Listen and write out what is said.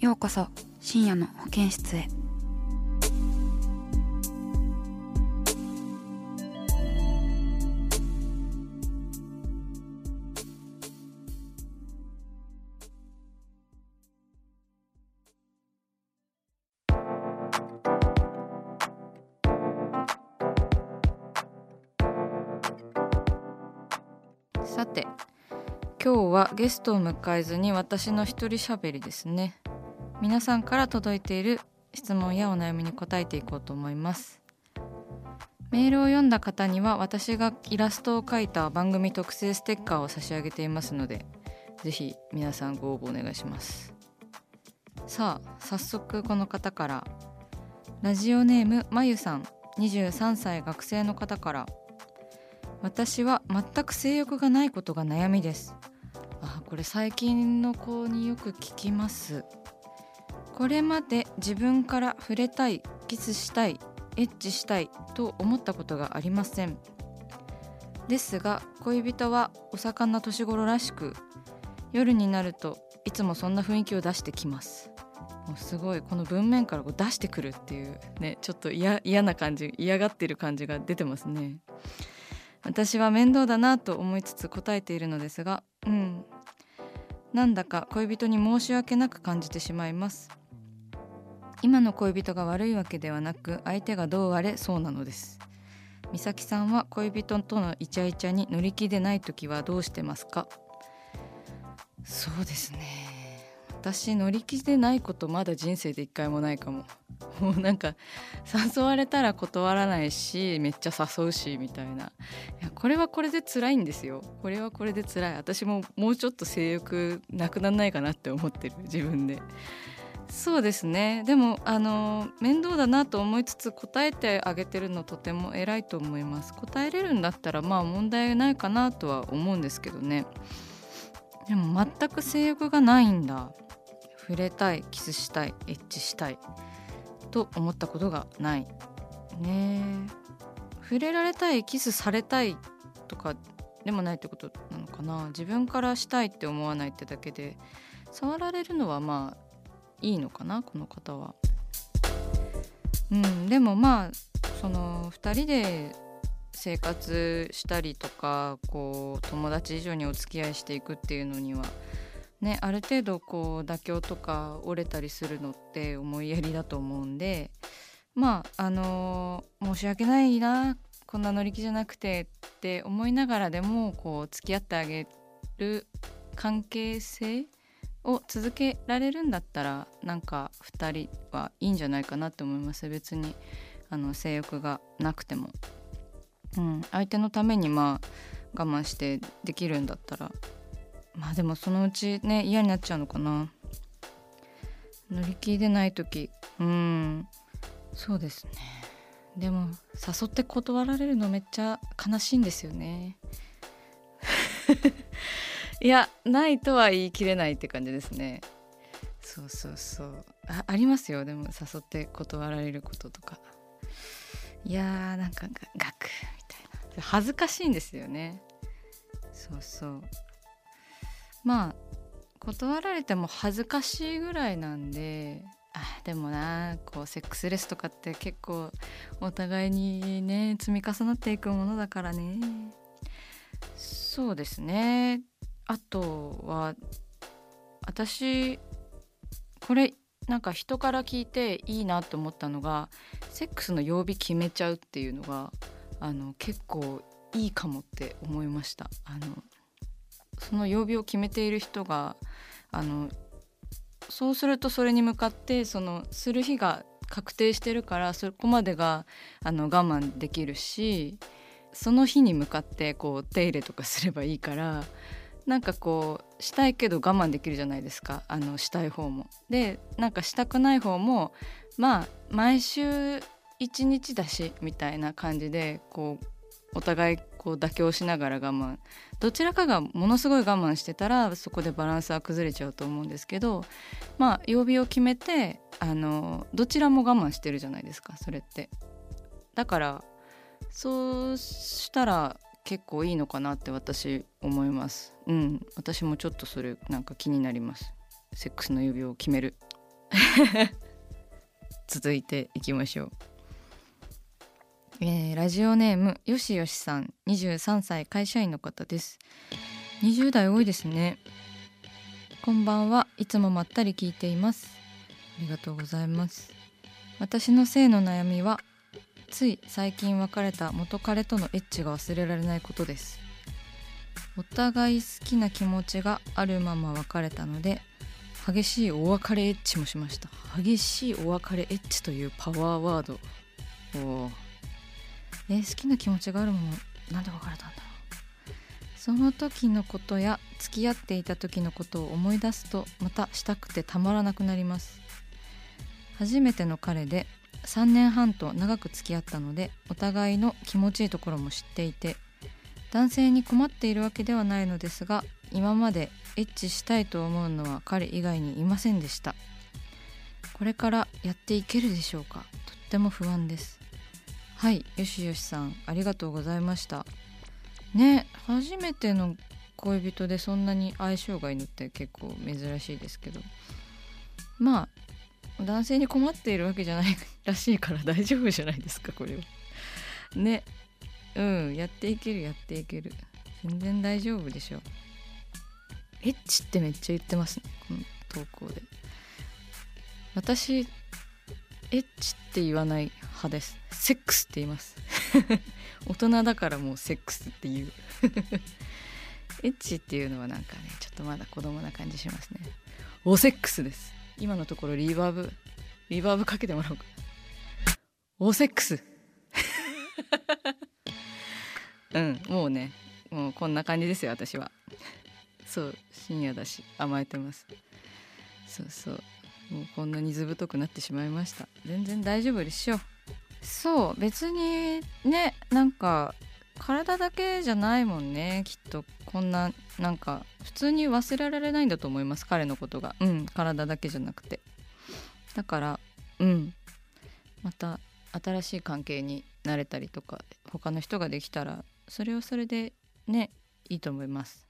ようこそ深夜の保健室へ。さて今日はゲストを迎えずに私の一人喋りですね。皆さんから届いている質問やお悩みに答えていこうと思います。メールを読んだ方には私がイラストを描いた番組特製ステッカーを差し上げていますのでぜひ皆さんご応募お願いします。さあ早速この方からラジオネームまゆさん23歳学生の方から私は全く性欲がないことが悩みです。あこれ最近の子によく聞きます。これまで自分から触れたいキスしたいエッチしたいと思ったことがありません。ですが恋人はお盛んな年頃らしく夜になるといつもそんな雰囲気を出してきます。もうすごいこの文面からこう出してくるっていうねちょっと嫌嫌な感じ嫌がってる感じが出てますね。私は面倒だなと思いつつ答えているのですがうん。なんだか恋人に申し訳なく感じてしまいます。今の恋人が悪いわけではなく相手がどうあれそうなのです。美咲さんは恋人とのイチャイチャに乗り気でない時はどうしてますか？そうですね。私乗り気でないことまだ人生で一回もないかも。もうなんか誘われたら断らないしめっちゃ誘うしみたいな。いやこれはこれで辛いんですよ。これはこれで辛い。私ももうちょっと性欲なくなんないかなって思ってる。自分で。そうですね。でもあの面倒だなと思いつつ答えてあげてるのとても偉いと思います。答えれるんだったらまあ問題ないかなとは思うんですけどね。でも全く性欲がないんだ。触れたいキスしたいエッチしたい。と思ったことがない。ね。触れられたいキスされたい。とかでもないってことなのかな。自分からしたいって思わないってだけで。触られるのはまあいいのかなこの方は。うん、でもまあその2人で生活したりとかこう友達以上にお付き合いしていくっていうのにはねある程度こう妥協とか折れたりするのって思いやりだと思うんでまああの申し訳ないなこんな乗り気じゃなくてって思いながらでもこう付き合ってあげる関係性を続けられるんだったらなんか2人はいいんじゃないかなって思います。別にあの性欲がなくても、うん、相手のためにまあ我慢してできるんだったら。まあでもそのうちね嫌になっちゃうのかな。乗り気でない時。うん。そうですね。でも誘って断られるのめっちゃ悲しいんですよね。いやないとは言い切れないって感じですね。そうそうそう。あありますよ。でも誘って断られることとか。いやーなんかガクみたいな。恥ずかしいんですよね。そうそう。まあ断られても恥ずかしいぐらいなんであでもなこうセックスレスとかって結構お互いにね積み重なっていくものだからね。そうですね。あとは私これなんか人から聞いていいなと思ったのがセックスの曜日決めちゃうっていうのがあの結構いいかもって思いました。あのその曜日を決めている人があのそうするとそれに向かってそのする日が確定してるからそこまでがあの我慢できるしその日に向かってこう手入れとかすればいいからなんかこうしたいけど我慢できるじゃないですかあのしたい方も。でなんかしたくない方もまあ毎週1日だしみたいな感じでこうお互いこう妥協しながら我慢どちらかがものすごい我慢してたらそこでバランスは崩れちゃうと思うんですけどまあ曜日を決めてあのどちらも我慢してるじゃないですかそれって。だからそうしたら結構いいのかなって私思います。うん。私もちょっとそれなんか気になります。セックスの指を決める。続いていきましょう。えー、ラジオネームよしよしさん。23歳会社員の方です。20代多いですね。こんばんは。いつもまったり聞いています。ありがとうございます。私の性の悩みはつい最近別れた元彼とのエッチが忘れられないことです。お互い好きな気持ちがあるまま別れたので激しいお別れエッチもしました。激しいお別れエッチというパワーワード。おえ、好きな気持ちがあるままなんで別れたんだろう？その時のことや付き合っていた時のことを思い出すとまたしたくてたまらなくなります。初めての彼で3年半と長く付き合ったのでお互いの気持ちいいところも知っていて男性に困っているわけではないのですが今までエッチしたいと思うのは彼以外にいませんでした。これからやっていけるでしょうか？とっても不安です。はいよしよしさんありがとうございました。ね初めての恋人でそんなに相性がいいのって結構珍しいですけど。まあ男性に困っているわけじゃないらしいから大丈夫じゃないですかこれは。ね。うんやっていけるやっていける。全然大丈夫でしょ。エッチってめっちゃ言ってますねこの投稿で。私エッチって言わない派です。セックスって言います。大人だからもうセックスって言う。エッチっていうのはなんかねちょっとまだ子供な感じしますね。おセックスです。今のところリバーブリバーブかけてもらおうか。オーセックス。うんもうねもうこんな感じですよ私は。そう深夜だし甘えてます。そうそう。もうこんなにずぶとくなってしまいました。全然大丈夫でしょそう別にねなんか体だけじゃないもんねきっと。こんななんか普通に忘れられないんだと思います彼のことが。うん体だけじゃなくて。だからうん。また新しい関係になれたりとか他の人ができたらそれはそれでねいいと思います。